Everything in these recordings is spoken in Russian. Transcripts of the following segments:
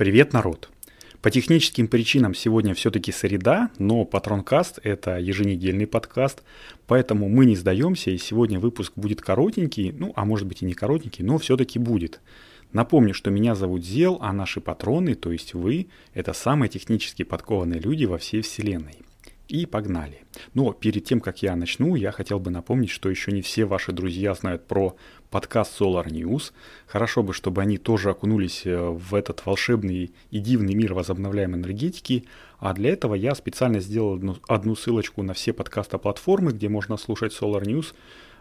Привет, народ! По техническим причинам сегодня все-таки среда, но Патронкаст – это еженедельный подкаст, поэтому мы не сдаемся, и сегодня выпуск будет коротенький, ну, а может быть и не коротенький, но все-таки будет. Напомню, что меня зовут Зел, а наши патроны, то есть вы, это самые технически подкованные люди во всей вселенной. И погнали. Но перед тем, как я начну, я хотел бы напомнить, что еще не все ваши друзья знают про подкаст Solar News. Хорошо бы, чтобы они тоже окунулись э, в этот волшебный и дивный мир возобновляемой энергетики. А для этого я специально сделал одну, одну ссылочку на все подкаста-платформы, где можно слушать Solar News.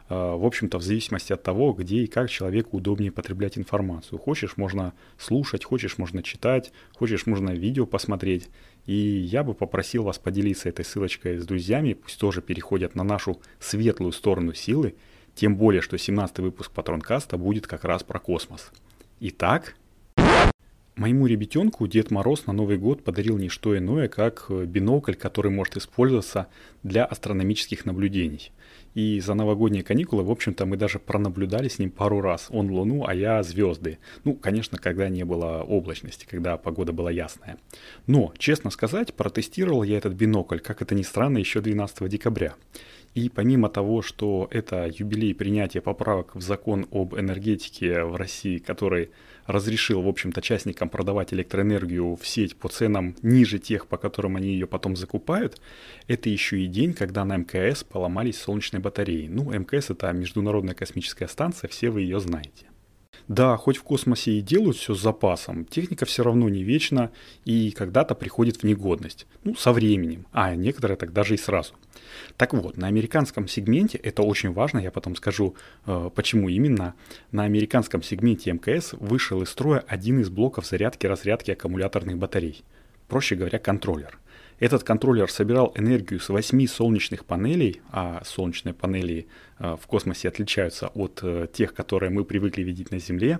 Э, в общем-то, в зависимости от того, где и как человеку удобнее потреблять информацию. Хочешь, можно слушать, хочешь, можно читать, хочешь, можно видео посмотреть. И я бы попросил вас поделиться этой ссылочкой с друзьями, пусть тоже переходят на нашу светлую сторону силы, тем более, что 17 выпуск Патронкаста будет как раз про космос. Итак, Моему ребятенку Дед Мороз на Новый год подарил не что иное, как бинокль, который может использоваться для астрономических наблюдений. И за новогодние каникулы, в общем-то, мы даже пронаблюдали с ним пару раз. Он Луну, а я звезды. Ну, конечно, когда не было облачности, когда погода была ясная. Но, честно сказать, протестировал я этот бинокль, как это ни странно, еще 12 декабря. И помимо того, что это юбилей принятия поправок в закон об энергетике в России, который разрешил, в общем-то, частникам продавать электроэнергию в сеть по ценам ниже тех, по которым они ее потом закупают, это еще и день, когда на МКС поломались солнечные батареи. Ну, МКС это Международная космическая станция, все вы ее знаете. Да, хоть в космосе и делают все с запасом, техника все равно не вечна и когда-то приходит в негодность. Ну, со временем, а некоторые так даже и сразу. Так вот, на американском сегменте, это очень важно, я потом скажу, э, почему именно, на американском сегменте МКС вышел из строя один из блоков зарядки-разрядки аккумуляторных батарей. Проще говоря, контроллер – этот контроллер собирал энергию с 8 солнечных панелей, а солнечные панели э, в космосе отличаются от э, тех, которые мы привыкли видеть на Земле.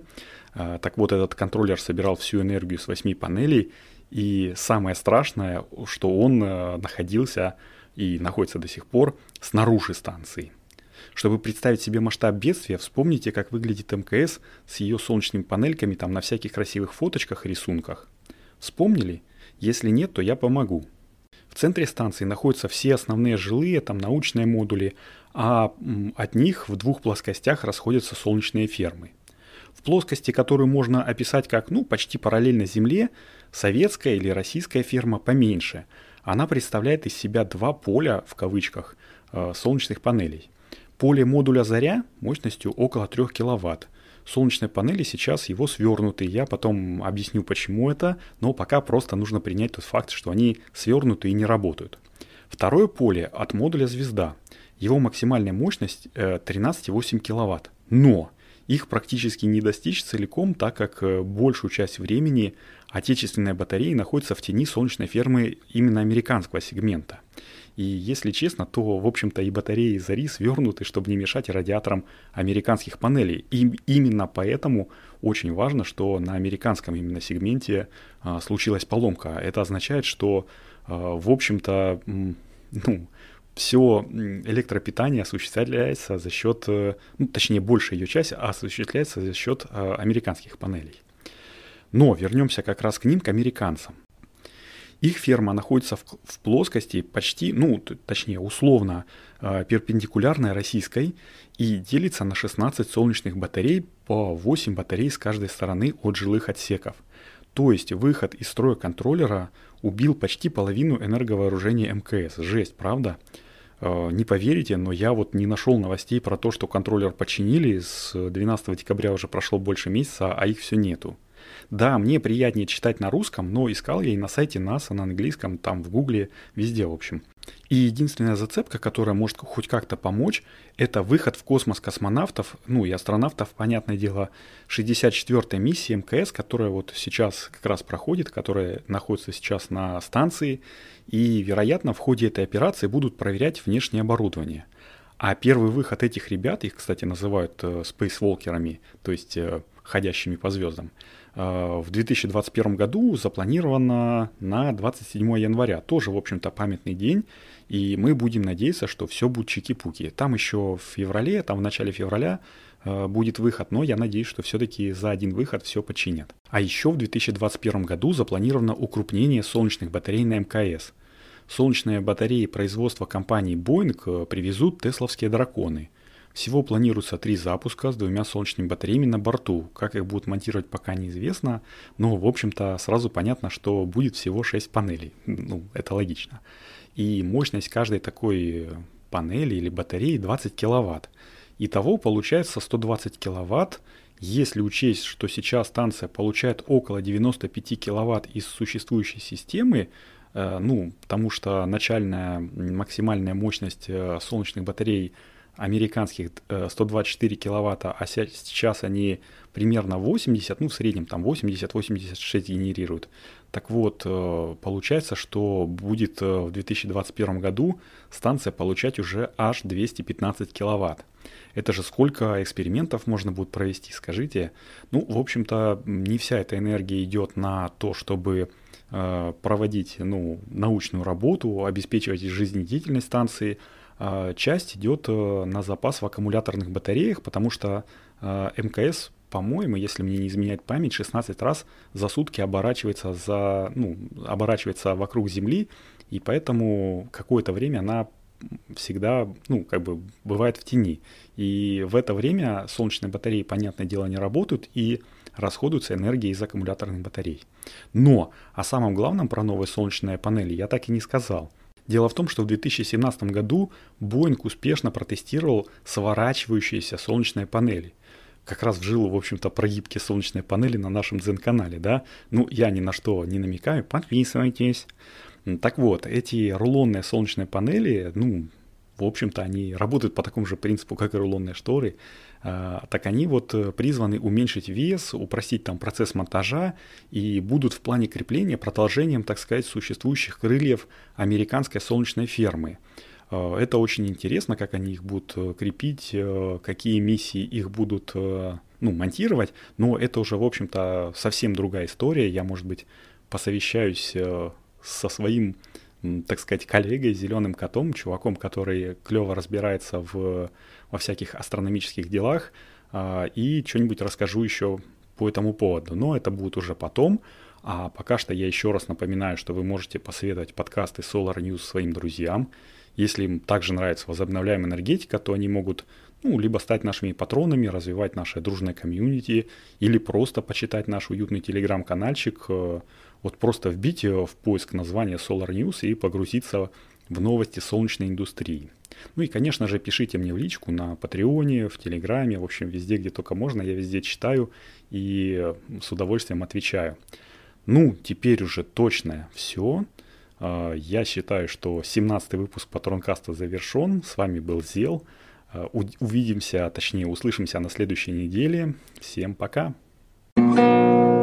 Э, так вот, этот контроллер собирал всю энергию с 8 панелей, и самое страшное, что он находился и находится до сих пор снаружи станции. Чтобы представить себе масштаб бедствия, вспомните, как выглядит МКС с ее солнечными панельками там на всяких красивых фоточках и рисунках. Вспомнили? Если нет, то я помогу. Центре станции находятся все основные жилые, там научные модули, а от них в двух плоскостях расходятся солнечные фермы. В плоскости, которую можно описать как ну, почти параллельно Земле, советская или российская ферма поменьше. Она представляет из себя два поля, в кавычках, э, солнечных панелей. Поле модуля «Заря» мощностью около 3 кВт – солнечной панели сейчас его свернуты. Я потом объясню, почему это, но пока просто нужно принять тот факт, что они свернуты и не работают. Второе поле от модуля «Звезда». Его максимальная мощность 13,8 э, кВт. Но их практически не достичь целиком, так как э, большую часть времени отечественные батареи находятся в тени солнечной фермы именно американского сегмента. И если честно, то, в общем-то, и батареи Зари свернуты, чтобы не мешать радиаторам американских панелей. И именно поэтому очень важно, что на американском именно сегменте а, случилась поломка. Это означает, что, а, в общем-то, ну, все электропитание осуществляется за счет, э, ну, точнее, большая ее часть осуществляется за счет э, американских панелей. Но вернемся как раз к ним, к американцам. Их ферма находится в, в плоскости почти, ну, точнее, условно э, перпендикулярной российской и делится на 16 солнечных батарей по 8 батарей с каждой стороны от жилых отсеков. То есть выход из строя контроллера убил почти половину энерговооружения МКС. Жесть, правда? Э, не поверите, но я вот не нашел новостей про то, что контроллер починили. С 12 декабря уже прошло больше месяца, а их все нету. Да, мне приятнее читать на русском, но искал я и на сайте НАСА, на английском, там в Гугле, везде, в общем. И единственная зацепка, которая может хоть как-то помочь, это выход в космос космонавтов, ну и астронавтов, понятное дело, 64-й миссии МКС, которая вот сейчас как раз проходит, которая находится сейчас на станции, и, вероятно, в ходе этой операции будут проверять внешнее оборудование. А первый выход этих ребят, их, кстати, называют э, спейсволкерами, то есть э, ходящими по звездам. В 2021 году запланировано на 27 января. Тоже, в общем-то, памятный день. И мы будем надеяться, что все будет чики-пуки. Там еще в феврале, там в начале февраля Э, будет выход, но я надеюсь, что все-таки за один выход все починят. А еще в 2021 году запланировано укрупнение солнечных батарей на МКС. Солнечные батареи производства компании Boeing э, привезут тесловские драконы. Всего планируется три запуска с двумя солнечными батареями на борту. Как их будут монтировать, пока неизвестно, но, в общем-то, сразу понятно, что будет всего 6 панелей. Ну, это логично. И мощность каждой такой панели или батареи 20 киловатт. Итого получается 120 киловатт. Если учесть, что сейчас станция получает около 95 киловатт из существующей системы, э, ну, потому что начальная максимальная мощность э, солнечных батарей американских 124 э, киловатта, а сейчас они примерно 80, ну в среднем там 80-86 генерируют. Так вот, получается, что будет в 2021 году станция получать уже аж 215 киловатт. Это же сколько экспериментов можно будет провести, скажите. Ну, в общем-то, не вся эта энергия идет на то, чтобы э, проводить ну, научную работу, обеспечивать жизнедеятельность станции. Э, часть идет э, на запас в аккумуляторных батареях, потому что э, МКС по-моему, если мне не изменяет память, 16 раз за сутки оборачивается, за, ну, оборачивается вокруг Земли, и поэтому какое-то время она всегда, ну, как бы бывает в тени. И в это время солнечные батареи, понятное дело, не работают и расходуется энергия из аккумуляторных батарей. Но о самом главном про новые солнечные панели я так и не сказал. Дело в том, что в 2017 году Boeing успешно протестировал сворачивающиеся солнечные панели. Как раз в жилу, в общем-то, про гибкие солнечные панели на нашем Zen-канале, да? Ну, я ни на что не намекаю, подписывайтесь. Так вот, эти рулонные солнечные панели, ну, в общем-то, они работают по такому же принципу, как и рулонные шторы. А, так они вот э, призваны уменьшить вес, упростить там процесс монтажа и будут в плане крепления продолжением, так сказать, существующих крыльев американской солнечной фермы. А, это очень интересно, как они их будут э, крепить, э, какие миссии их будут ну, монтировать, но это уже, в общем-то, совсем другая история. Я, может быть, посовещаюсь со своим, так сказать, коллегой, зеленым котом, чуваком, который клево разбирается в, во всяких астрономических делах, а, и что-нибудь расскажу еще по этому поводу. Но это будет уже потом. А пока что я еще раз напоминаю, что вы можете посоветовать подкасты Solar News своим друзьям. Если им также нравится возобновляемая энергетика, то они могут ну, либо стать нашими патронами, развивать наше дружное комьюнити, или просто почитать наш уютный телеграм-канальчик, э, вот просто вбить в поиск название Solar News и погрузиться в новости солнечной индустрии. Ну и, конечно же, пишите мне в личку на Патреоне, в Телеграме, в общем, везде, где только можно, я везде читаю и с удовольствием отвечаю. Ну, теперь уже точно все. Я считаю, что 17 выпуск Патронкаста завершен. С вами был Зел. А, увидимся, точнее, услышимся на следующей неделе. Всем пока! thank you